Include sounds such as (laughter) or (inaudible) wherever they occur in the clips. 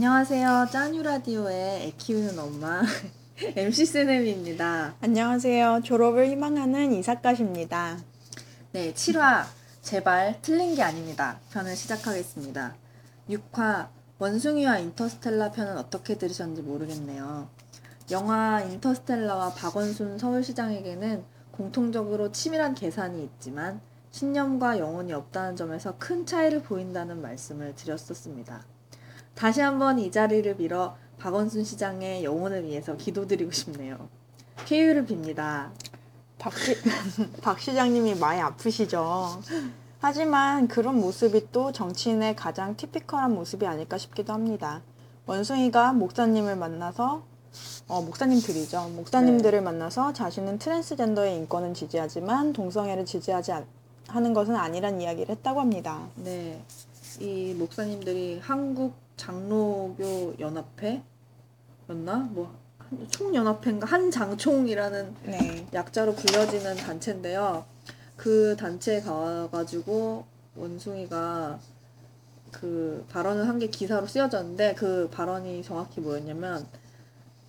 안녕하세요. 짠유 라디오의 애 키우는 엄마 (laughs) MC 세네미입니다. 안녕하세요. 졸업을 희망하는 이사까십니다. 네, 7화 제발 틀린 게 아닙니다. 편을 시작하겠습니다. 6화 원숭이와 인터스텔라 편은 어떻게 들으셨는지 모르겠네요. 영화 인터스텔라와 박원순 서울시장에게는 공통적으로 치밀한 계산이 있지만 신념과 영혼이 없다는 점에서 큰 차이를 보인다는 말씀을 드렸었습니다. 다시 한번 이 자리를 빌어 박원순 시장의 영혼을 위해서 기도드리고 싶네요. 쾌유를 빕니다. 박, 시, (laughs) 박 시장님이 많이 아프시죠? 하지만 그런 모습이 또 정치인의 가장 티피컬한 모습이 아닐까 싶기도 합니다. 원숭이가 목사님을 만나서 어, 목사님들이죠. 목사님들을 만나서 자신은 트랜스젠더의 인권은 지지하지만 동성애를 지지하지 않, 하는 것은 아니란 이야기를 했다고 합니다. 네, 이 목사님들이 한국 장로교 연합회 였나? 뭐 총연합회인가 한장총이라는 네. 약자로 불려지는 단체인데요. 그 단체에 가가지고 원숭이가 그 발언을 한 게 기사로 쓰여졌는데 그 발언이 정확히 뭐였냐면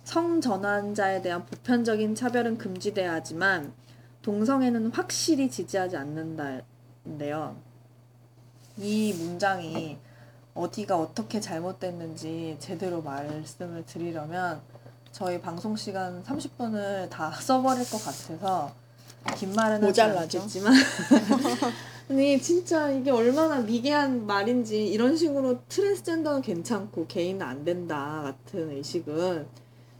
성전환자에 대한 보편적인 차별은 금지돼야 하지만 동성애는 확실히 지지하지 않는다인데요. 이 문장이 어디가 어떻게 잘못됐는지 제대로 말씀을 드리려면 저희 방송 시간 30분을 다 (laughs) 써버릴 것 같아서 긴 말은. 않겠지만 (laughs) 아니 진짜 이게 얼마나 미개한 말인지 이런 식으로 트랜스젠더는 괜찮고 개인은 안 된다 같은 의식은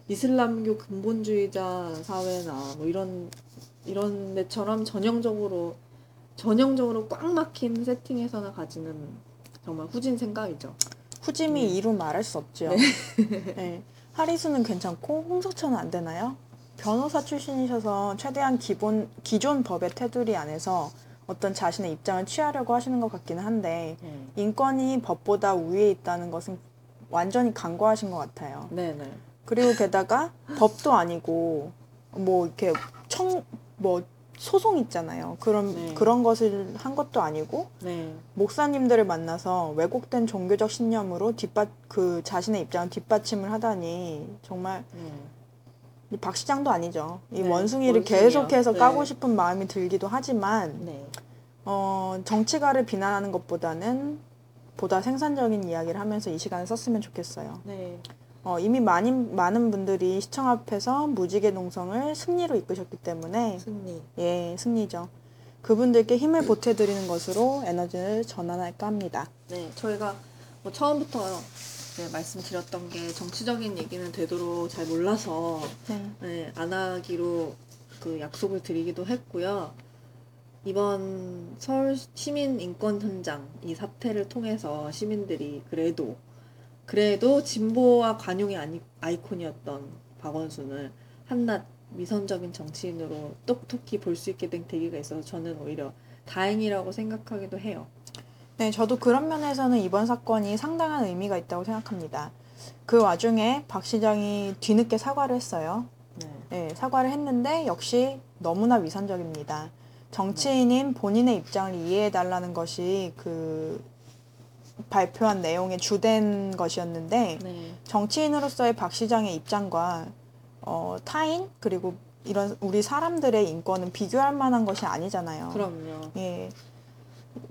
이슬람교 근본주의자 사회나 뭐 이런 이런 데처럼 전형적으로 전형적으로 꽉 막힌 세팅에서나 가지는 정말 후진 생각이죠. 후짐이 네. 이루 말할 수 없죠. (laughs) 네. 하리수는 괜찮고 홍석천은 안 되나요? 변호사 출신이셔서 최대한 기본 기존 법의 테두리 안에서 어떤 자신의 입장을 취하려고 하시는 것 같기는 한데 인권이 법보다 위에 있다는 것은 완전히 간과하신 것 같아요. 네네. 그리고 게다가 법도 아니고 뭐 이렇게 청뭐 소송 있잖아요. 그런 네. 그런 것을 한 것도 아니고 네. 목사님들을 만나서 왜곡된 종교적 신념으로 뒷받 그 자신의 입장을 뒷받침을 하다니 정말 네. 이박 시장도 아니죠. 이 네, 원숭이를 원숭이요. 계속해서 네. 까고 싶은 마음이 들기도 하지만 네. 어, 정치가를 비난하는 것보다는 보다 생산적인 이야기를 하면서 이 시간을 썼으면 좋겠어요. 네. 어, 이미 많이, 많은 분들이 시청 앞에서 무지개 농성을 승리로 이끄셨기 때문에 승리. 예 승리죠. 그분들께 힘을 보태드리는 것으로 에너지를 전환할까 합니다. 네. 저희가 뭐 처음부터 네, 말씀드렸던 게 정치적인 얘기는 되도록 잘 몰라서 네. 네, 안 하기로 그 약속을 드리기도 했고요. 이번 서울 시민 인권 현장 이 사태를 통해서 시민들이 그래도 그래도 진보와 관용의 아니, 아이콘이었던 박원순을 한낱 미선적인 정치인으로 똑똑히 볼 수 있게 된 계기가 있어서 저는 오히려 다행이라고 생각하기도 해요. 네, 저도 그런 면에서는 이번 사건이 상당한 의미가 있다고 생각합니다. 그 와중에 박 시장이 뒤늦게 사과를 했어요. 네. 네, 사과를 했는데 역시 너무나 위선적입니다. 정치인인 본인의 입장을 이해해달라는 것이 그 발표한 내용의 주된 것이었는데 네. 정치인으로서의 박 시장의 입장과 어, 타인 그리고 이런 우리 사람들의 인권은 비교할 만한 것이 아니잖아요. 그럼요. 예.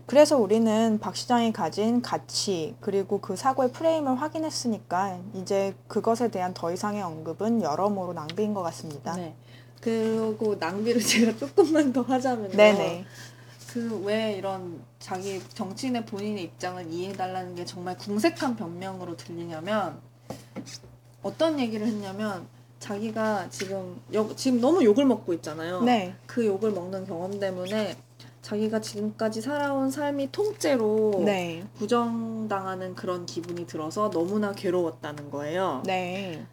그래서 우리는 박 시장이 가진 가치 그리고 그 사고의 프레임을 확인했으니까 이제 그것에 대한 더 이상의 언급은 여러모로 낭비인 것 같습니다. 네. 그리고 낭비를 (laughs) 제가 조금만 더 하자면요. 네네. 그 왜 이런 자기 정치인의 본인의 입장을 이해해달라는 게 정말 궁색한 변명으로 들리냐면 어떤 얘기를 했냐면 자기가 지금 욕, 지금 너무 욕을 먹고 있잖아요. 네. 그 욕을 먹는 경험 때문에 자기가 지금까지 살아온 삶이 통째로 네. 부정당하는 그런 기분이 들어서 너무나 괴로웠다는 거예요. 네.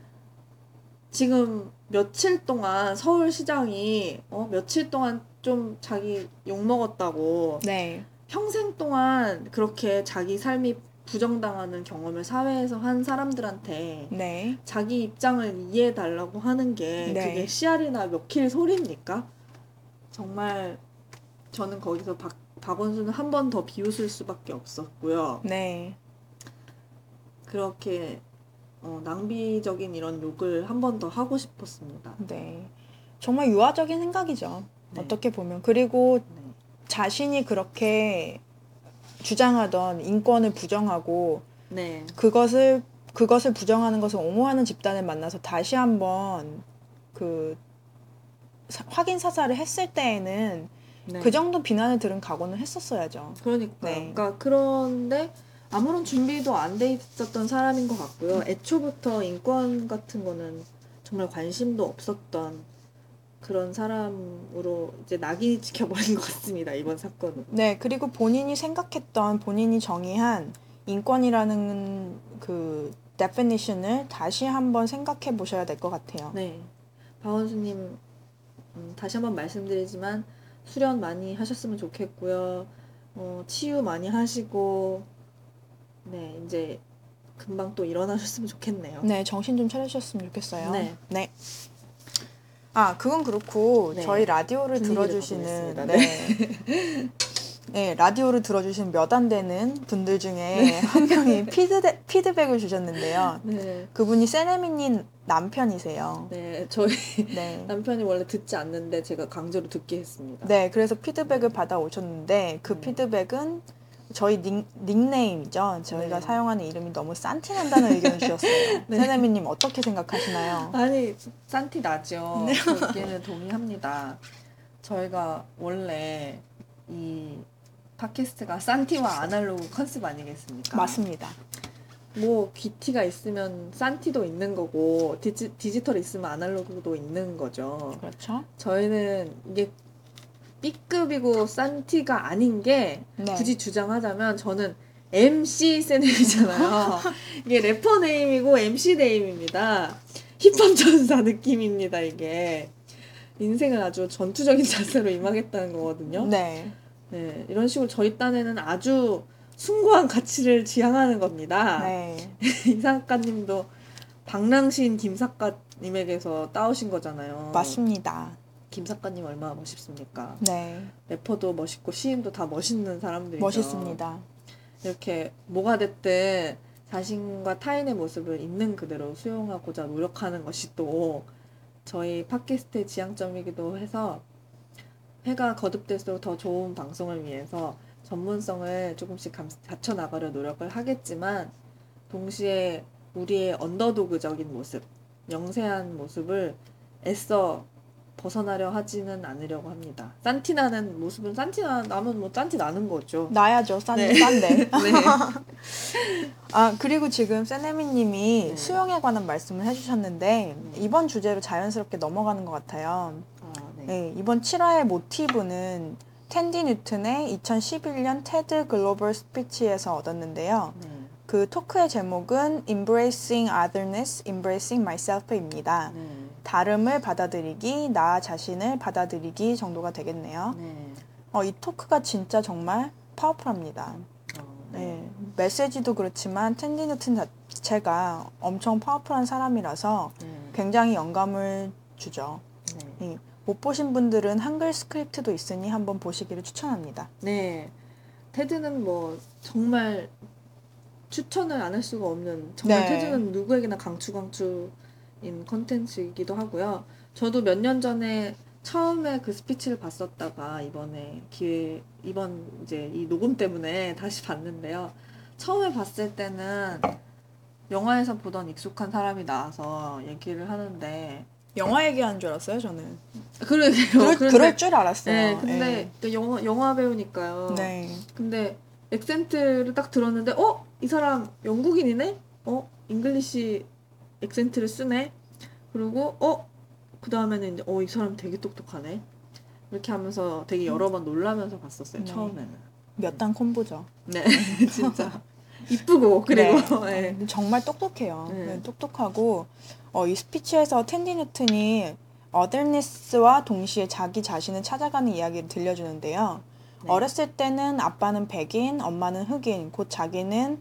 지금 며칠 동안 서울시장이 어, 며칠 동안 좀 자기 욕 먹었다고 네. 평생 동안 그렇게 자기 삶이 부정당하는 경험을 사회에서 한 사람들한테 네. 자기 입장을 이해해 달라고 하는 게 네. 그게 씨알이나 몇킬 소리입니까? 정말 저는 거기서 박, 박원순을 한번 더 비웃을 수밖에 없었고요. 네. 그렇게 어, 낭비적인 이런 욕을 한 번 더 하고 싶었습니다. 네. 정말 유아적인 생각이죠. 네. 어떻게 보면. 그리고 네. 자신이 그렇게 주장하던 인권을 부정하고 네. 그것을 그것을 부정하는 것을 옹호하는 집단을 만나서 다시 한번 그 사- 확인 사살을 했을 때에는 네. 그 정도 비난을 들은 각오는 했었어야죠. 그러니까 네. 그러니까 그런데 아무런 준비도 안 돼 있었던 사람인 것 같고요. 애초부터 인권 같은 거는 정말 관심도 없었던 그런 사람으로 이제 낙인이 찍혀버린 (laughs) 것 같습니다. 이번 사건은. 네, 그리고 본인이 생각했던 본인이 정의한 인권이라는 그 definition을 다시 한번 생각해 보셔야 될 것 같아요. 네. 박원수님 음, 다시 한번 말씀드리지만 수련 많이 하셨으면 좋겠고요. 어, 치유 많이 하시고 네 이제 금방 또 일어나셨으면 좋겠네요. 네, 정신 좀 차리셨으면 좋겠어요. 네. 아, 그건 그렇고 네. 저희 라디오를 들어주시는 바꾸겠습니다. 네. (laughs) 네, 라디오를 들어주신 몇 안 되는 분들 중에 한 명이 피드백, 피드백을 주셨는데요. 네. 그분이 세레미님 남편이세요. 네, 저희 네. (laughs) 남편이 원래 듣지 않는데 제가 강제로 듣게 했습니다. 네, 그래서 피드백을 받아 오셨는데 그 네. 피드백은 저희 닉, 닉네임이죠. 저희가 네. 사용하는 이름이 너무 산티난다는 의견을 주셨어요. (laughs) 네. 세레미님 어떻게 생각하시나요? 아니, 산티 나죠. (laughs) 네. 그 의견을 동의합니다. 저희가 원래 이 팟캐스트가 산티와 아날로그 컨셉 아니겠습니까? 맞습니다. 뭐 귀티가 있으면 산티도 있는 거고 디지, 디지털 있으면 아날로그도 있는 거죠. 그렇죠. 저희는 이게 B급이고 산티가 아닌 게 네. 굳이 주장하자면 저는 MC 세네이잖아요. (laughs) 이게 래퍼 네임이고 MC 네임입니다. 힙합 전사 느낌입니다, 이게. 인생을 아주 전투적인 (laughs) 자세로 임하겠다는 거거든요. 네. 네, 이런 식으로 저희 딴에는 아주 숭고한 가치를 지향하는 겁니다. 네. (laughs) 이 작가님도 박랑신 김 작가님에게서 따오신 거잖아요. 맞습니다. 김 작가님 얼마나 멋있습니까? 네. 래퍼도 멋있고 시인도 다 멋있는 사람들이죠. 멋있습니다. 이렇게 뭐가 됐든 자신과 타인의 모습을 있는 그대로 수용하고자 노력하는 것이 또 저희 팟캐스트의 지향점이기도 해서 회가 거듭될수록 더 좋은 방송을 위해서 전문성을 조금씩 감- 갖춰 나가려 노력을 하겠지만 동시에 우리의 언더도그적인 모습, 영세한 모습을 애써 벗어나려 하지는 않으려고 합니다. 산티나는 모습은 산티나 나면 뭐 산티 나는 거죠. 나야죠. 싼, 네. 싼데. (laughs) 네. (laughs) 아, 그리고 지금 세네미님이 네. 수영에 관한 말씀을 해주셨는데, 이번 주제로 자연스럽게 넘어가는 것 같아요. 아, 네. 네, 이번 7화의 모티브는 텐디 뉴튼의 2011년 테드 글로벌 스피치에서 얻었는데요. 네. 그 talk의 제목은 Embracing Otherness, Embracing Myself입니다. 네. 다름을 받아들이기, 나 자신을 받아들이기 정도가 되겠네요. 네. 어, 이 talk가 진짜 정말 powerful합니다. 어, 네, 메시지도 그렇지만 텐디 뉴튼 자체가 엄청 powerful한 사람이라서 네. 굉장히 영감을 주죠. 네. 못 보신 분들은 한글 스크립트도 있으니 한번 보시기를 추천합니다. 네. 테드는 뭐 정말 추천을 안 할 수가 없는 정말 네. 테드는 누구에게나 강추 강추 인 컨텐츠이기도 하고요. 저도 몇 년 전에 처음에 그 스피치를 봤었다가 이번에 기회 이번 이제 이 녹음 때문에 (laughs) 다시 봤는데요. 처음에 봤을 때는 영화에서 보던 익숙한 사람이 나와서 얘기를 하는데 영화 얘기하는 줄 알았어요, 저는. 그러게요. 그럴, 그런데- 그럴 줄 알았어요. 네, 근데 네. 또 영화 영화 배우니까요. 네. 근데 accent를 딱 들었는데 어? 이 사람 영국인이네? 어? English accent를 쓰네? 그리고 어? 그 다음에는 이제 어 이 사람 되게 똑똑하네? 이렇게 하면서 되게 여러 번 놀라면서 봤었어요 네. 처음에는 몇 단 콤보죠. 네 (laughs) 진짜 이쁘고 그리고 네. 네. 근데 정말 똑똑해요. 네. 네, 똑똑하고 어, 이 스피치에서 텐디 뉴튼이 otherness와 동시에 자기 자신을 찾아가는 이야기를 들려주는데요. 네. 어렸을 때는 아빠는 백인, 엄마는 흑인, 곧 자기는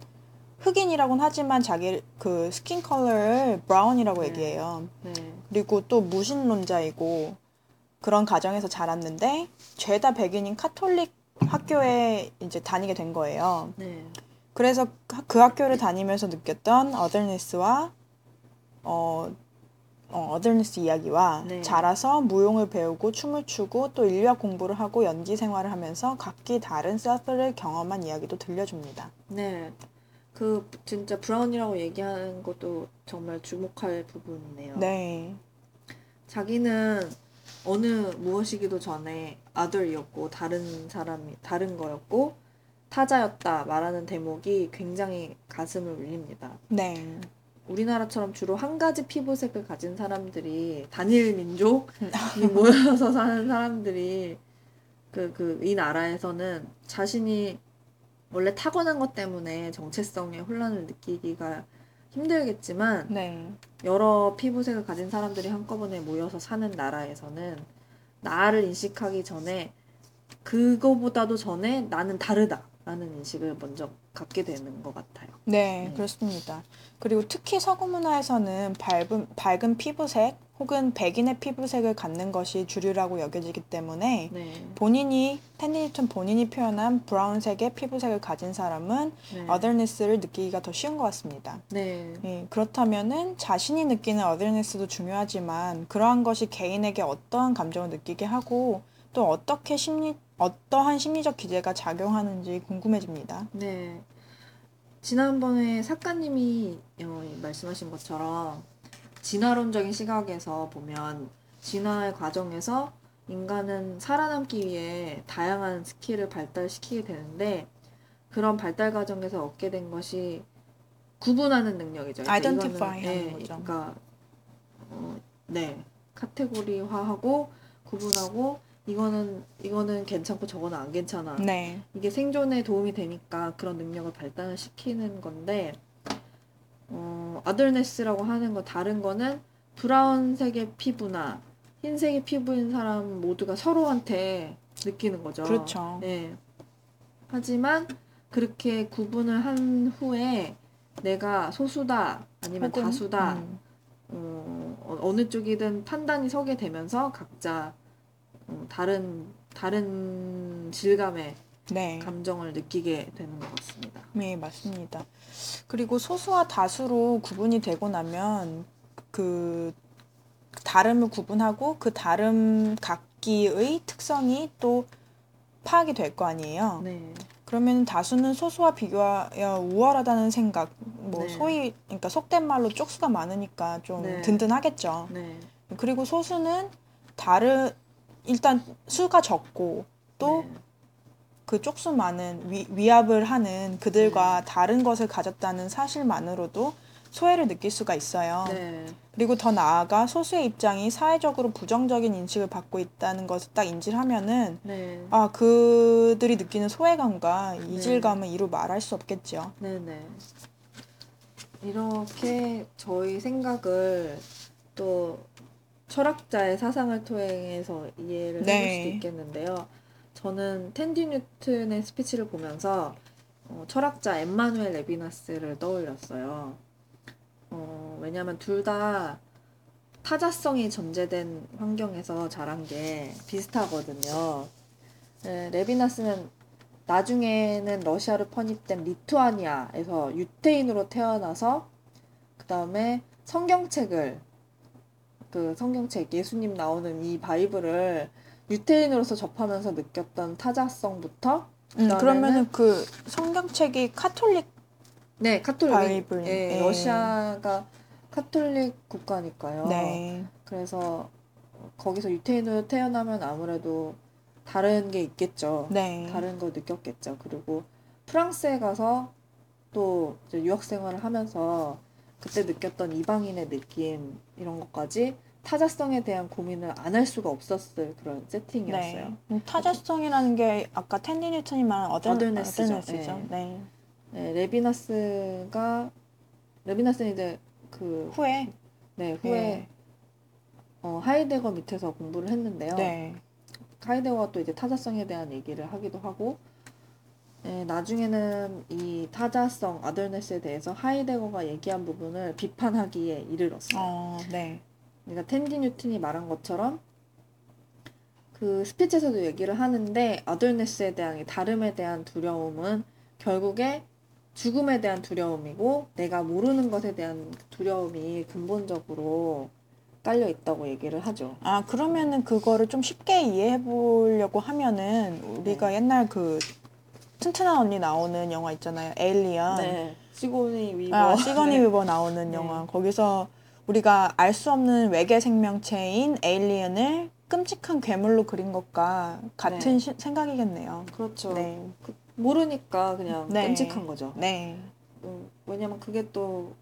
흑인이라고는 하지만 자기 그 skin color를 brown이라고 네. 얘기해요. 네. 그리고 또 무신론자이고 그런 가정에서 자랐는데 죄다 백인인 카톨릭 학교에 이제 다니게 된 거예요. 네. 그래서 그 학교를 다니면서 느꼈던 otherness와 어, 어, otherness 이야기와 네. 자라서 무용을 배우고 춤을 추고 또 인류학 공부를 하고 연기 생활을 하면서 각기 다른 self를 경험한 이야기도 들려줍니다. 네. 그 진짜 brown이라고 얘기하는 것도 정말 주목할 부분이네요. 네. 자기는 어느 무엇이기도 전에 other이었고 다른 사람이 다른 거였고 타자였다 말하는 대목이 굉장히 가슴을 울립니다. 네. 우리나라처럼 주로 한 가지 피부색을 가진 사람들이 단일 민족이 모여서 사는 사람들이 그 그 이 나라에서는 자신이 원래 타고난 것 때문에 정체성의 혼란을 느끼기가 힘들겠지만 네. 여러 피부색을 가진 사람들이 한꺼번에 모여서 사는 나라에서는 나를 인식하기 전에 그거보다도 전에 나는 다르다라는 인식을 먼저 갖게 되는 것 같아요. 네, 네. 그렇습니다. 그리고 특히 서구 문화에서는 밝은, 밝은 피부색 혹은 백인의 피부색을 갖는 것이 주류라고 여겨지기 때문에 네. 본인이 텐디 뉴튼 본인이 표현한 브라운색의 피부색을 가진 사람은 네. 어덜니스를 느끼기가 더 쉬운 것 같습니다. 네. 예, 그렇다면은 자신이 느끼는 어덜니스도 중요하지만 그러한 것이 개인에게 어떠한 감정을 느끼게 하고 또 어떻게 심리 어떠한 심리적 기제가 작용하는지 궁금해집니다. 네. 지난번에 작가님이 어, 말씀하신 것처럼 진화론적인 시각에서 보면 진화의 과정에서 인간은 살아남기 위해 다양한 스킬을 발달시키게 되는데 그런 발달 과정에서 얻게 된 것이 구분하는 능력이죠. Identify 이거는, 하는 거죠. 그러니까 어, 네 카테고리화하고 구분하고 이거는 이거는 괜찮고 저거는 안 괜찮아. 네, 이게 생존에 도움이 되니까 그런 능력을 발달시키는 건데 어, 아들네스라고 하는 거 다른 거는 브라운색의 피부나 흰색의 피부인 사람 모두가 서로한테 느끼는 거죠. 그렇죠. 네. 하지만 그렇게 구분을 한 후에 내가 소수다 아니면 혹은, 다수다 음, 어, 어- 어느 쪽이든 판단이 서게 되면서 각자 어, 다른 다른 질감의 네. 감정을 느끼게 되는 것 같습니다. 네, 맞습니다. 그리고 소수와 다수로 구분이 되고 나면 그 다름을 구분하고 그 다름 각기의 특성이 또 파악이 될 거 아니에요. 네, 그러면 다수는 소수와 비교하여 우월하다는 생각, 뭐 네. 소위 그러니까 속된 말로 쪽수가 많으니까 좀 네. 든든하겠죠. 네, 그리고 소수는 다른 일단 수가 적고 또 네, 그 쪽수 많은 위, 위압을 하는 그들과 네. 다른 것을 가졌다는 사실만으로도 소외를 느낄 수가 있어요. 네, 그리고 더 나아가 소수의 입장이 사회적으로 부정적인 인식을 받고 있다는 것을 딱 인지를 하면은 네, 아 그들이 느끼는 소외감과 네. 이질감을 이루 말할 수 없겠죠. 네, 네. 이렇게 저희 생각을 또 철학자의 사상을 통해서 이해를 해볼 네. 수도 있겠는데요. 저는 텐디 뉴튼의 스피치를 보면서 어, 철학자 엠마누엘 레비나스를 떠올렸어요. 어, 왜냐하면 둘 다 타자성이 전제된 환경에서 자란 게 비슷하거든요. 네, 레비나스는 나중에는 러시아로 편입된 리투아니아에서 유태인으로 태어나서 그 다음에 성경책을 그 성경책 예수님 나오는 이 바이블을 유태인으로서 접하면서 느꼈던 타자성부터 음, 그러면은 그 성경책이 카톨릭 네 카톨릭 바이블, 예, 예. 러시아가 카톨릭 국가니까요. 네. 그래서 거기서 유태인으로 태어나면 아무래도 다른 게 있겠죠. 네. 다른 거 느꼈겠죠. 그리고 프랑스에 가서 또 유학 생활을 하면서 그때 느꼈던 이방인의 느낌 이런 것까지 타자성에 대한 고민을 안 할 수가 없었을 그런 세팅이었어요. 네. 음, 타자성이라는 게 아까 텐디 뉴턴이 말한 어덜, 어덜네스죠. 어덜네스죠. 네. 네, 레비나스가 레비나스는 이제 그 후에 네, 후에 네. 어, 하이데거 밑에서 공부를 했는데요. 네. 하이데거가 또 이제 타자성에 대한 얘기를 하기도 하고 예, 나중에는 이 타자성, 아덜네스에 대해서 하이데거가 얘기한 부분을 비판하기에 이르렀어요. 어, 네. 그러니까 텐디 뉴튼이 말한 것처럼 그 스피치에서도 얘기를 하는데 아덜네스에 대한 이 다름에 대한 두려움은 결국에 죽음에 대한 두려움이고 내가 모르는 것에 대한 두려움이 근본적으로 깔려 있다고 얘기를 하죠. 아, 그러면은 그거를 좀 쉽게 이해해 보려고 하면은 우리가 옛날 그 튼튼한 언니 나오는 영화 있잖아요. 에일리언. 네. 시고니 위버. 아, 시거니 (laughs) 네. 위버 나오는 네. 영화. 거기서 우리가 알 수 없는 외계 생명체인 에일리언을 끔찍한 괴물로 그린 것과 같은 네. 시- 생각이겠네요. 그렇죠. 네. 그- 모르니까 그냥 네. 끔찍한 거죠. 네. 음, 왜냐면 그게 또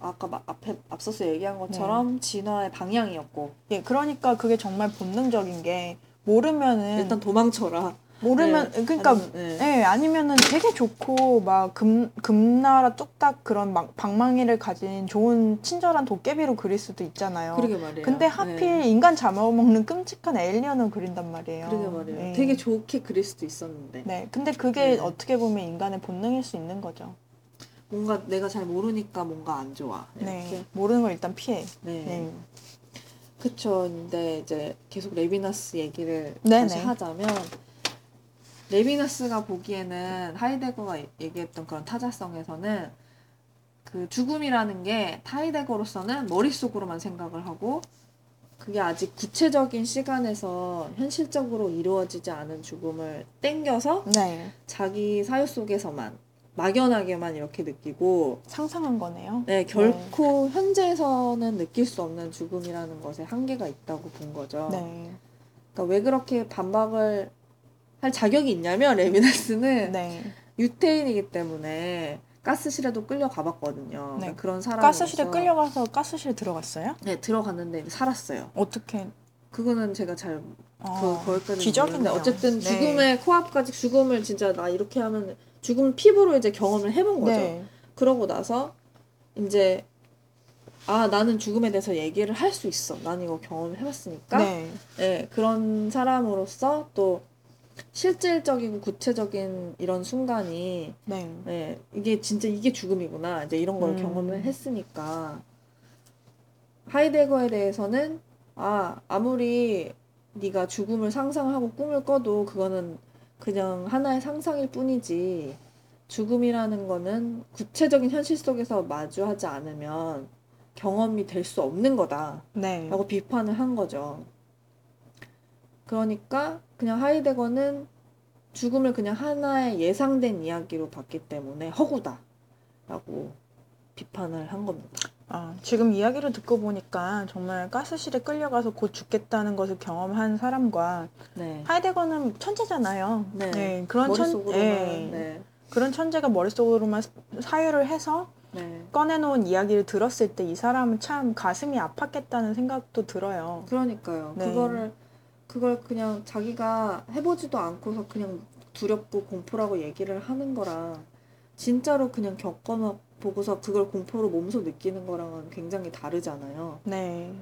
아까 막 앞에 앞서서 얘기한 네. 것처럼 진화의 방향이었고 예, 그러니까 그게 정말 본능적인 게 모르면은 일단 도망쳐라. 모르면 네. 그러니까 아니면, 네. 예, 아니면은 되게 좋고 막 금 금나라 뚝딱 그런 막 방망이를 가진 좋은 친절한 도깨비로 그릴 수도 있잖아요. 그러게 말이에요. 근데 하필 네. 인간 잡아먹는 (laughs) 끔찍한 에일리언을 그린단 말이에요. 그러게 말이에요. 예. 되게 좋게 그릴 수도 있었는데 네, 근데 그게 네. 어떻게 보면 인간의 본능일 수 있는 거죠. 뭔가 내가 잘 모르니까 뭔가 안 좋아. 네, 이렇게. 모르는 걸 일단 피해. 네. 네, 그쵸. 근데 이제 계속 레비나스 얘기를 네네. 다시 하자면 레비나스가 보기에는 하이데거가 얘기했던 그런 타자성에서는 그 죽음이라는 게 타이데거로서는 머릿속으로만 생각을 하고 그게 아직 구체적인 시간에서 현실적으로 이루어지지 않은 죽음을 땡겨서 네, 자기 사유 속에서만 막연하게만 이렇게 느끼고 상상한 거네요. 네, 결코 현재에서는 느낄 수 없는 죽음이라는 것에 한계가 있다고 본 거죠. 네, 그러니까 왜 그렇게 반박을 할 자격이 있냐면 레미나스는 네. 유태인이기 때문에 가스실에도 끌려가 봤거든요. 네. 그러니까 그런 사람 가스실에 끌려가서 가스실에 들어갔어요? 네, 들어갔는데 살았어요. 어떻게? 그거는 제가 잘 어, 그, 거기까지. 모르는데 어쨌든 네. 죽음의 코앞까지 죽음을 진짜 나 이렇게 하면 죽음 피부로 이제 경험을 해본 거죠. 네, 그러고 나서 이제 아 나는 죽음에 대해서 얘기를 할 수 있어. 난 이거 경험을 해봤으니까. 네, 네, 그런 사람으로서 또 실질적이고 구체적인 이런 순간이 네, 네, 이게 진짜 이게 죽음이구나. 이제 이런 걸 음. 경험을 했으니까 하이데거에 대해서는 아 아무리 네가 죽음을 상상하고 꿈을 꿔도 그거는 그냥 하나의 상상일 뿐이지 죽음이라는 거는 구체적인 현실 속에서 마주하지 않으면 경험이 될 수 없는 거다. 네. 라고 비판을 한 거죠. 그러니까 그냥 하이데거는 죽음을 그냥 하나의 예상된 이야기로 봤기 때문에 허구다. 라고 비판을 한 겁니다. 아, 지금 이야기를 듣고 보니까 정말 가스실에 끌려가서 곧 죽겠다는 것을 경험한 사람과 네. 하이데거는 천재잖아요. 네. 그런 천. 예. 네. 그런 천재가 머릿속으로만 사유를 해서 네. 꺼내놓은 이야기를 들었을 때 이 사람은 참 가슴이 아팠겠다는 생각도 들어요. 그러니까요. 네. 그거를 그걸 그냥 자기가 해보지도 않고서 그냥 두렵고 공포라고 얘기를 하는 거랑 진짜로 그냥 겪어 보고서 그걸 공포로 몸소 느끼는 거랑은 굉장히 다르잖아요. 네.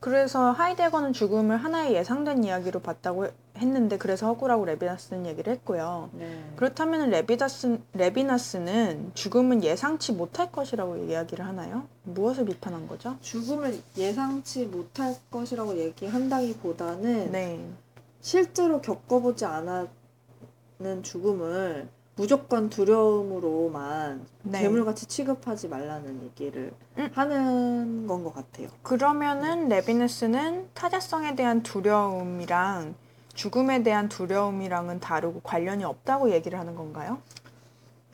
그래서 하이데거는 죽음을 하나의 예상된 이야기로 봤다고 해- 했는데 그래서 허구라고 레비나스는 얘기를 했고요. 네. 그렇다면 레비다스, 레비나스는 죽음은 예상치 못할 것이라고 이야기를 하나요? 무엇을 비판한 거죠? 죽음을 예상치 못할 것이라고 얘기한다기보다는 네. 실제로 겪어보지 않았는 죽음을 무조건 두려움으로만 네. 괴물같이 취급하지 말라는 얘기를 음. 하는 건 것 같아요. 그러면은 레비나스는 타자성에 대한 두려움이랑 죽음에 대한 두려움이랑은 다르고 관련이 없다고 얘기를 하는 건가요?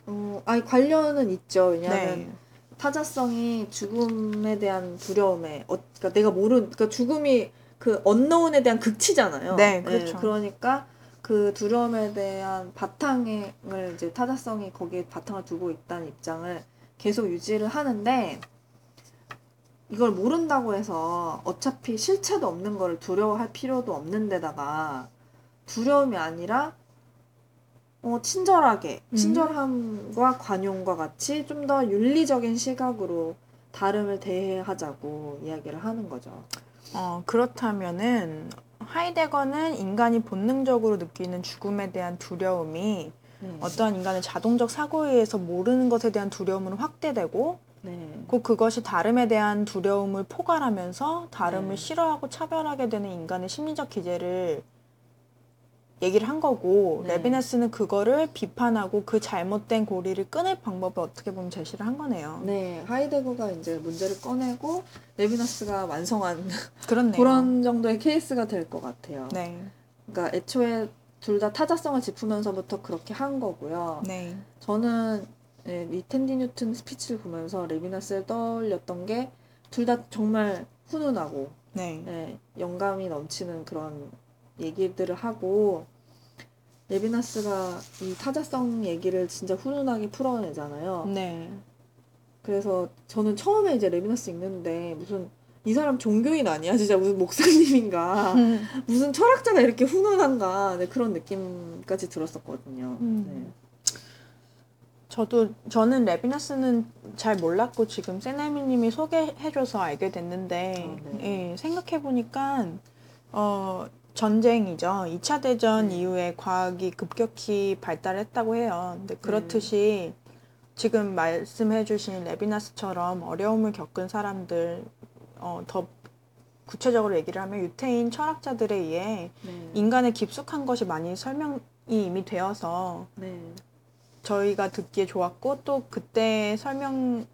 어, 아니 관련은 있죠. 왜냐하면 네. 타자성이 죽음에 대한 두려움에, 어, 그러니까 내가 모르는, 그러니까 죽음이 그 언노운에 대한 극치잖아요. 네, 그렇죠. 그러니까 그 두려움에 대한 바탕을 이제 타자성이 거기에 바탕을 두고 있다는 입장을 계속 유지를 하는데 이걸 모른다고 해서 어차피 실체도 없는 거를 두려워할 필요도 없는 데다가 두려움이 아니라 어, 친절하게, 음. 친절함과 관용과 같이 좀 더 윤리적인 시각으로 다름을 대하자고 이야기를 하는 거죠. 어, 그렇다면은 하이데거는 인간이 본능적으로 느끼는 죽음에 대한 두려움이 네. 어떠한 인간의 자동적 사고에 의해서 모르는 것에 대한 두려움은 확대되고 네. 곧 그것이 다름에 대한 두려움을 포괄하면서 다름을 네. 싫어하고 차별하게 되는 인간의 심리적 기제를 얘기를 한 거고 네. 레비나스는 그거를 비판하고 그 잘못된 고리를 끊을 방법을 어떻게 보면 제시를 한 거네요. 네, 하이데거가 이제 문제를 꺼내고 레비나스가 완성한 (laughs) 그렇네요. 그런 정도의 케이스가 될 것 같아요. 네, 그러니까 애초에 둘 다 타자성을 짚으면서부터 그렇게 한 거고요. 네, 저는 네, 이 탠디 뉴튼 스피치를 보면서 레비나스를 떠올렸던 게 둘 다 정말 훈훈하고 네, 네, 영감이 넘치는 그런 얘기들을 하고 레비나스가 이 타자성 얘기를 진짜 훈훈하게 풀어내잖아요. 네, 그래서 저는 처음에 이제 레비나스 읽는데 무슨 이 사람 종교인 아니야? 진짜 무슨 목사님인가? (laughs) 무슨 철학자가 이렇게 훈훈한가? 네, 그런 느낌까지 들었었거든요. 음. 네. 저도 저는 레비나스는 잘 몰랐고 지금 세나미님이 소개해줘서 알게 됐는데 아, 네. 예, 생각해 보니까 어, 전쟁이죠. 2차 대전 네. 이후에 과학이 급격히 발달했다고 해요. 근데 그렇듯이 지금 말씀해주신 레비나스처럼 어려움을 겪은 사람들 어, 더 구체적으로 얘기를 하면 유태인 철학자들에 의해 네. 인간의 깊숙한 것이 많이 설명이 이미 되어서 네. 저희가 듣기에 좋았고 또 그때 설명을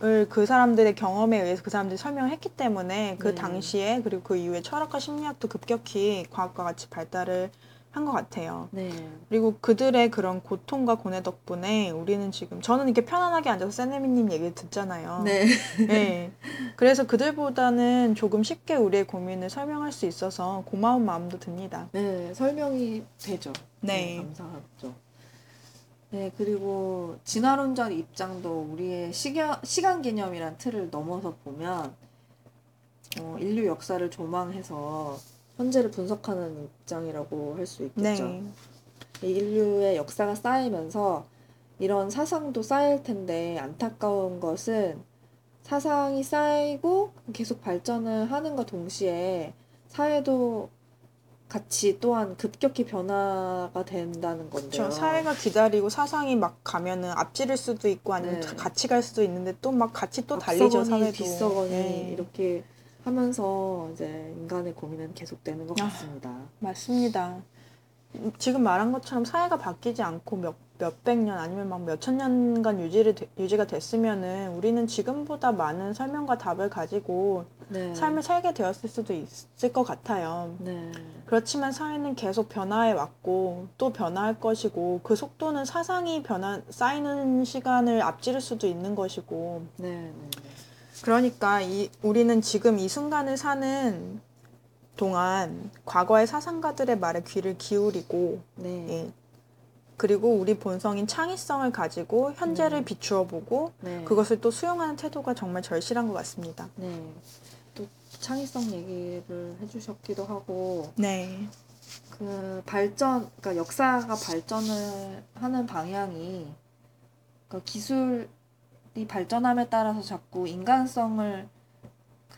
그 사람들의 경험에 의해서 그 사람들이 설명을 했기 때문에 그 네. 당시에 그리고 그 이후에 철학과 심리학도 급격히 과학과 같이 발달을 한 것 같아요. 네. 그리고 그들의 그런 고통과 고뇌 덕분에 우리는 지금 저는 이렇게 편안하게 앉아서 세네미님 얘기를 듣잖아요. 네. 네. 그래서 그들보다는 조금 쉽게 우리의 고민을 설명할 수 있어서 고마운 마음도 듭니다. 네. 설명이 되죠. 네. 감사하죠. 네, 그리고 진화론적 입장도 우리의 시겨, 시간 개념이란 틀을 넘어서 보면 어, 인류 역사를 조망해서 현재를 분석하는 입장이라고 할 수 있겠죠. 네. 인류의 역사가 쌓이면서 이런 사상도 쌓일 텐데 안타까운 것은 사상이 쌓이고 계속 발전을 하는과 동시에 사회도 같이 또한 급격히 변화가 된다는 건데요. 그렇죠. 사회가 기다리고 사상이 막 가면은 앞지를 수도 있고 아니면 네. 같이 갈 수도 있는데 또 막 같이 또 달리죠 사회도. 뒤서거니 네. 이렇게 하면서 이제 인간의 고민은 계속되는 것 아. 같습니다. 맞습니다. 음, 지금 말한 것처럼 사회가 바뀌지 않고 몇 몇백 년 아니면 막 몇천 년간 유지를 되- 유지가 됐으면은 우리는 지금보다 많은 설명과 답을 가지고 네. 삶을 살게 되었을 수도 있을 것 같아요. 네. 그렇지만 사회는 계속 변화해 왔고 또 변화할 것이고 그 속도는 사상이 변화 쌓이는 시간을 앞지를 수도 있는 것이고 네. 네. 그러니까 이 우리는 지금 이 순간을 사는 동안 과거의 사상가들의 말에 귀를 기울이고 네. 예. 그리고 우리 본성인 창의성을 가지고 현재를 음. 비추어 보고 네. 그것을 또 수용하는 태도가 정말 절실한 것 같습니다. 네. 또 창의성 얘기를 해주셨기도 하고 네. 그 발전, 그러니까 역사가 발전을 하는 방향이 그러니까 기술이 발전함에 따라서 자꾸 인간성을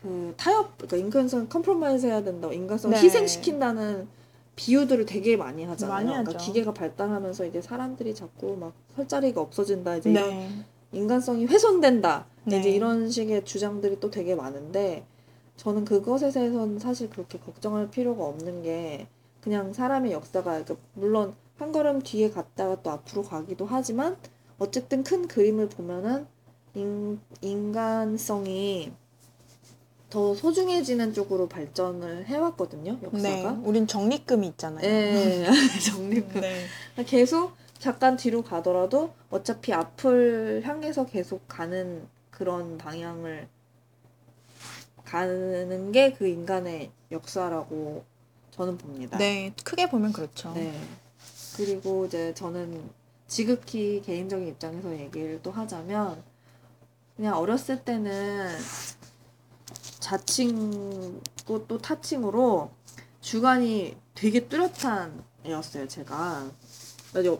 그 타협, 그러니까 인간성 compromise 해야 된다, 인간성을 네. 희생시킨다는 비유들을 되게 많이 하잖아요. 많이 그러니까 하죠. 기계가 발달하면서 이제 사람들이 자꾸 막 설 자리가 없어진다, 이제 네. 인간성이 훼손된다. 네. 이제 이런 식의 주장들이 또 되게 많은데 저는 그것에 대해서는 사실 그렇게 걱정할 필요가 없는 게 그냥 사람의 역사가 그러니까 물론 한 걸음 뒤에 갔다가 또 앞으로 가기도 하지만 어쨌든 큰 그림을 보면은 인, 인간성이 더 소중해지는 쪽으로 발전을 해왔거든요, 네. 역사가. 우린 적립금이 있잖아요. 예, 정립 네. (laughs) 계속 잠깐 뒤로 가더라도 어차피 앞을 향해서 계속 가는 그런 방향을 가는 게 그 인간의 역사라고 저는 봅니다. 네. 크게 보면 그렇죠. 네. 그리고 이제 저는 지극히 개인적인 입장에서 얘기를 또 하자면 그냥 어렸을 때는 자칭고 또 타칭으로 주관이 되게 뚜렷한 애였어요, 제가.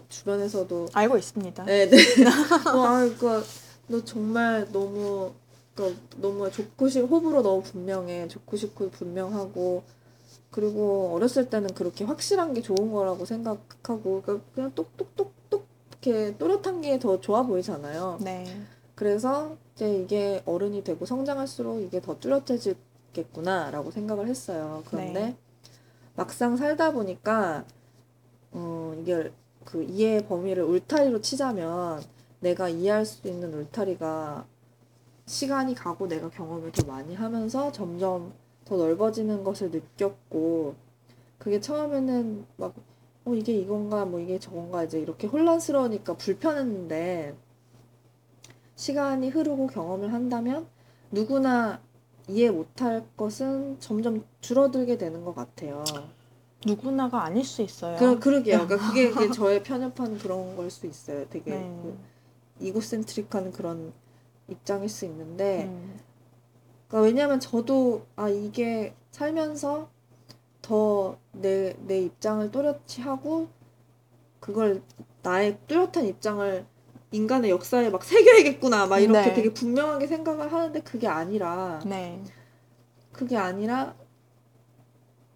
주변에서도 알고 있습니다. 네, 네. (laughs) 어, 아, 그, 너 정말 너무, 그, 너무 좋고 싶, 호불호 너무 분명해. 좋고 싶고 분명하고. 그리고 어렸을 때는 그렇게 확실한 게 좋은 거라고 생각하고, 그러니까 그냥 똑똑똑똑 이렇게 또렷한 게 더 좋아 보이잖아요. 네. 그래서 이제 이게 어른이 되고 성장할수록 이게 더 뚜렷해지겠구나라고 생각을 했어요. 그런데 네. 막상 살다 보니까 이게 그 이해 범위를 울타리로 치자면 내가 이해할 수 있는 울타리가 시간이 가고 내가 경험을 더 많이 하면서 점점 더 넓어지는 것을 느꼈고 그게 처음에는 막 어, 이게 이건가 뭐 이게 저건가 이제 이렇게 혼란스러우니까 불편했는데 시간이 흐르고 경험을 한다면 누구나 이해 못할 것은 점점 줄어들게 되는 것 같아요. 누구나가 아닐 수 있어요. 그, 그러게요. 그러니까 그게, (laughs) 그게 저의 편협한 그런 걸 수 있어요. 되게 네. 그 이고센트릭한 그런 입장일 수 있는데, 음. 그러니까 왜냐하면 저도 아 이게 살면서 더 내 내 입장을 또렷이 하고 그걸 나의 뚜렷한 입장을 인간의 역사에 막 새겨야겠구나 막 이렇게 네. 되게 분명하게 생각을 하는데 그게 아니라 네, 그게 아니라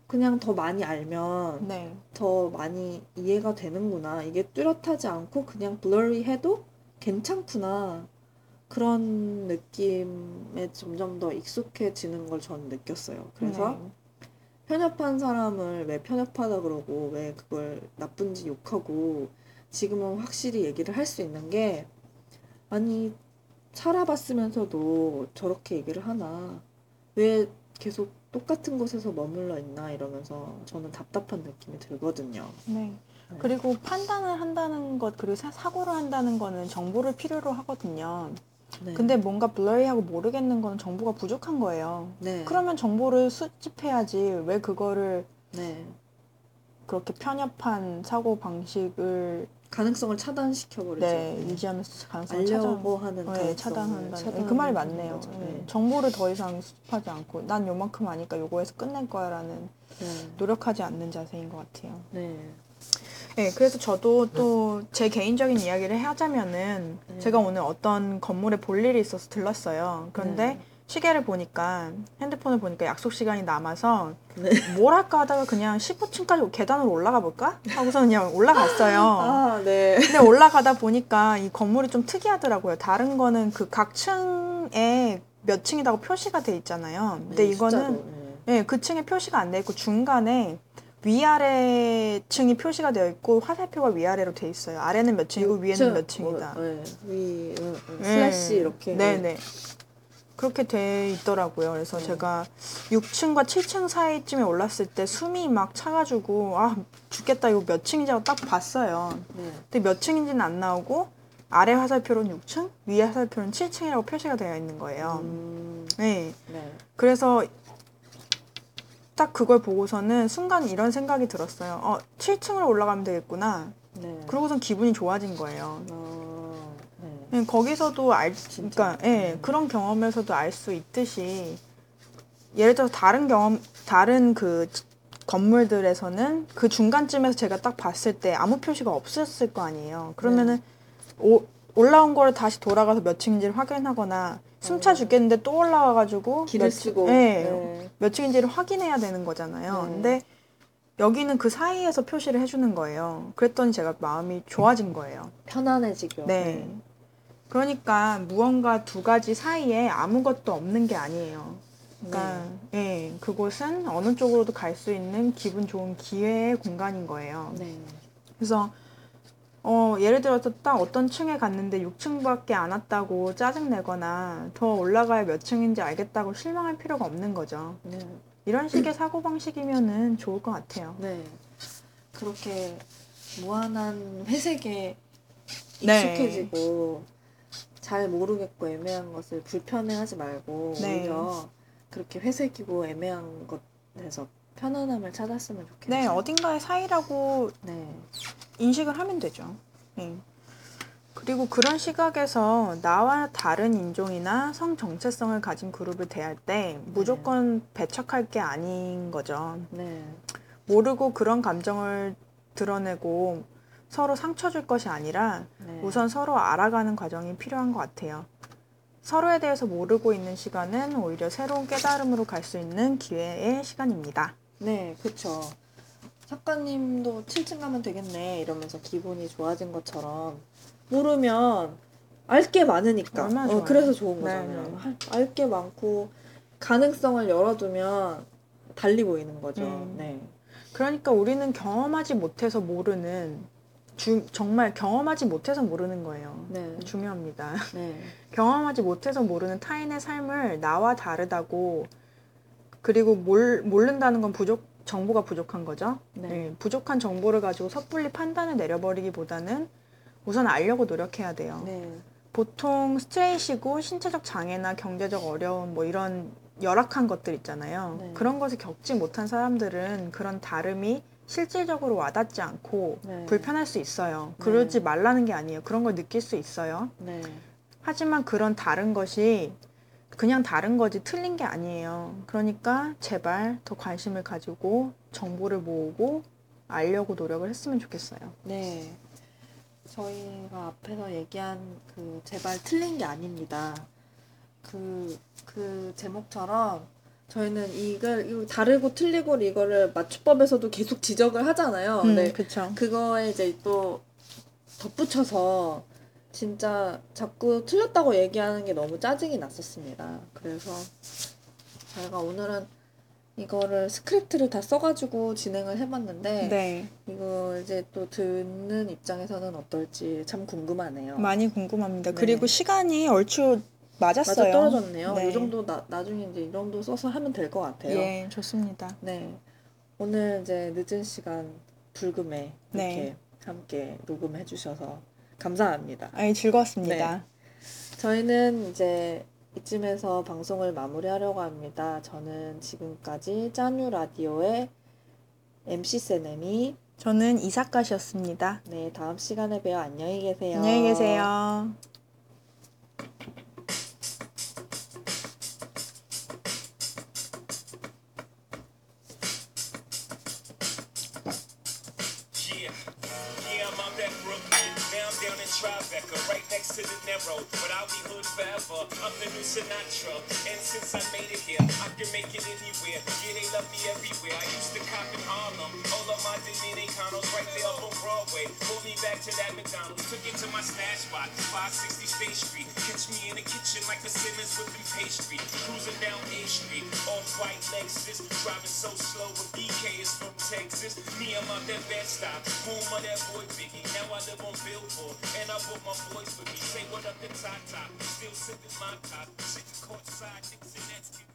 그냥 더 많이 알면 네, 더 많이 이해가 되는구나. 이게 뚜렷하지 않고 그냥 블러리해도 괜찮구나. 그런 느낌에 점점 더 익숙해지는 걸 저는 느꼈어요. 그래서 네. 편협한 사람을 왜 편협하다 그러고 왜 그걸 나쁜지 욕하고 지금은 확실히 얘기를 할 수 있는 게 아니 살아봤으면서도 저렇게 얘기를 하나 왜 계속 똑같은 곳에서 머물러 있나 이러면서 저는 답답한 느낌이 들거든요. 네. 네. 그리고 판단을 한다는 것, 그리고 사, 사고를 한다는 거는 정보를 필요로 하거든요. 네. 근데 뭔가 블러리하고 모르겠는 거는 정보가 부족한 거예요. 네. 그러면 정보를 수집해야지 왜 그거를 네. 그렇게 편협한 사고 방식을 가능성을 차단시켜 버리죠. 네, 유지하면서 가능성을 알려고 하는 네, 가능성을 차단한다는 차단하는 그 말이 맞네요. 거죠. 네. 네. 정보를 더 이상 수집하지 않고 난 요만큼 아니까 요거에서 끝낼 거야라는 네. 노력하지 않는 자세인 것 같아요. 네. 네, 그래서 저도 또 제 개인적인 이야기를 하자면은 네. 제가 오늘 어떤 건물에 볼 일이 있어서 들렀어요. 그런데 네. 시계를 보니까 핸드폰을 보니까 약속 시간이 남아서 네. 뭘 할까 하다가 그냥 15층까지 계단으로 올라가 볼까? 하고서 그냥 올라갔어요. (laughs) 아, 네. 근데 올라가다 보니까 이 건물이 좀 특이하더라고요. 다른 거는 그 각 층에 몇 층이라고 표시가 돼 있잖아요. 근데 네, 이거는 숫자로, 네. 예, 그 층에 표시가 안 돼 있고 중간에 위아래 층이 표시가 되어 있고 화살표가 위아래로 돼 있어요. 아래는 몇 층이고 위에는 몇 층이다. 뭐, 네. 위, 응, 응. 예. 슬래시 이렇게. 네네. 그렇게 돼 있더라고요. 그래서 네. 제가 6층과 7층 사이쯤에 올랐을 때 숨이 막 차가지고 아 죽겠다 이거 몇 층인지 하고 딱 봤어요. 네. 근데 몇 층인지는 안 나오고 아래 화살표로는 6층, 위에 화살표는 7층이라고 표시가 되어 있는 거예요. 음, 네. 네. 그래서 딱 그걸 보고서는 순간 이런 생각이 들었어요. 어, 7층으로 올라가면 되겠구나. 네. 그러고선 기분이 좋아진 거예요. 어, 네. 네, 거기서도 알? 그러니까, 예, 음. 그런 경험에서도 알 수 있듯이, 예를 들어서 다른 경험, 다른 그 건물들에서는 그 중간쯤에서 제가 딱 봤을 때 아무 표시가 없었을 거 아니에요. 그러면은, 오, 올라온 거를 다시 돌아가서 몇 층인지를 확인하거나, 숨차 어. 죽겠는데 또 올라와가지고, 길을 몇 층- 쓰고. 예, 네. 몇 층인지를 확인해야 되는 거잖아요. 네. 근데 여기는 그 사이에서 표시를 해주는 거예요. 그랬더니 제가 마음이 좋아진 거예요. 편안해지고. 네. 그러니까 무언가 두 가지 사이에 아무것도 없는 게 아니에요. 그러니까 예, 그곳은 어느 쪽으로도 갈 수 있는 기분 좋은 기회의 공간인 거예요. 네. 그래서 어, 예를 들어서 딱 어떤 층에 갔는데 6층밖에 안 왔다고 짜증내거나 더 올라가야 몇 층인지 알겠다고 실망할 필요가 없는 거죠. 네. 이런 식의 사고방식이면은 좋을 것 같아요. 네. 그렇게 무한한 회색에 네. 익숙해지고 잘 모르겠고 애매한 것을 불편해하지 말고 네. 오히려 그렇게 회색이고 애매한 것에서 편안함을 찾았으면 좋겠어요. 네, 어딘가의 사이라고 네. 인식을 하면 되죠. 네. 그리고 그런 시각에서 나와 다른 인종이나 성 정체성을 가진 그룹을 대할 때 무조건 배척할 게 아닌 거죠. 네. 모르고 그런 감정을 드러내고 서로 상처 줄 것이 아니라 네. 우선 서로 알아가는 과정이 필요한 것 같아요. 서로에 대해서 모르고 있는 시간은 오히려 새로운 깨달음으로 갈 수 있는 기회의 시간입니다. 네, 그쵸. 작가님도 7층 가면 되겠네 이러면서 기분이 좋아진 것처럼 모르면 알 게 많으니까. 어. 그래서 좋은 네, 거잖아요. 알게 많고 가능성을 열어두면 달리 보이는 거죠. 음. 네. 그러니까 우리는 경험하지 못해서 모르는 주, 정말 경험하지 못해서 모르는 거예요. 네. 중요합니다. (laughs) 네. 경험하지 못해서 모르는 타인의 삶을 나와 다르다고 그리고 몰, 모른다는 건 부족 정보가 부족한 거죠. 네. 네, 부족한 정보를 가지고 섣불리 판단을 내려버리기보다는 우선 알려고 노력해야 돼요. 네. 보통 스트레이시고 신체적 장애나 경제적 어려움 뭐 이런 열악한 것들 있잖아요. 네. 그런 것을 겪지 못한 사람들은 그런 다름이 실질적으로 와닿지 않고 네. 불편할 수 있어요. 그러지 네. 말라는 게 아니에요. 그런 걸 느낄 수 있어요. 네. 하지만 그런 다른 것이 그냥 다른 거지 틀린 게 아니에요. 그러니까 제발 더 관심을 가지고 정보를 모으고 알려고 노력을 했으면 좋겠어요. 네. 저희가 앞에서 얘기한 그 제발 틀린 게 아닙니다. 그, 그 제목처럼 저희는 이걸, 이거 다르고 틀리고 이거를 맞춤법에서도 계속 지적을 하잖아요. 음, 네. 그쵸. 그거에 이제 또 덧붙여서 진짜 자꾸 틀렸다고 얘기하는 게 너무 짜증이 났었습니다. 그래서 저희가 오늘은 이거를 스크립트를 다 써가지고 진행을 해봤는데 네. 이거 이제 또 듣는 입장에서는 어떨지 참 궁금하네요. 많이 궁금합니다. 네. 그리고 시간이 얼추 맞아 맞았어요. 떨어졌네요. 네. 이 정도 나, 나중에 이제 이 정도 써서 하면 될 것 같아요. 예, 좋습니다. 네. 오늘 이제 늦은 시간 불금에 이렇게 네. 함께 녹음해 주셔서 감사합니다. 아니, 즐거웠습니다. 저희는 이제 이쯤에서 방송을 마무리하려고 합니다. 저는 지금까지 짜뉴 라디오의 MC 세네미 저는 이사카시였습니다. 네, 다음 시간에 봬요. 안녕히 계세요. 안녕히 계세요. Forever. I'm the new Sinatra. And since I made it anywhere. Yeah, they love me everywhere. I used to cop in Harlem. All of my Dominicanos right there up on Broadway. Pulled me back to that McDonald's. Took it to my stash spot, 560 State Street. Catch me in the kitchen like a Simmons whipping pastry. Cruising down A Street, off white Lexus. Driving so slow, but BK is from Texas. Me, I'm out that bed stop. Home of that boy Biggie. Now I live on Billboard. And I brought my boys with me. Say what up to Tata. Still sipping my top. Sitting courtside, Knicks and Nets.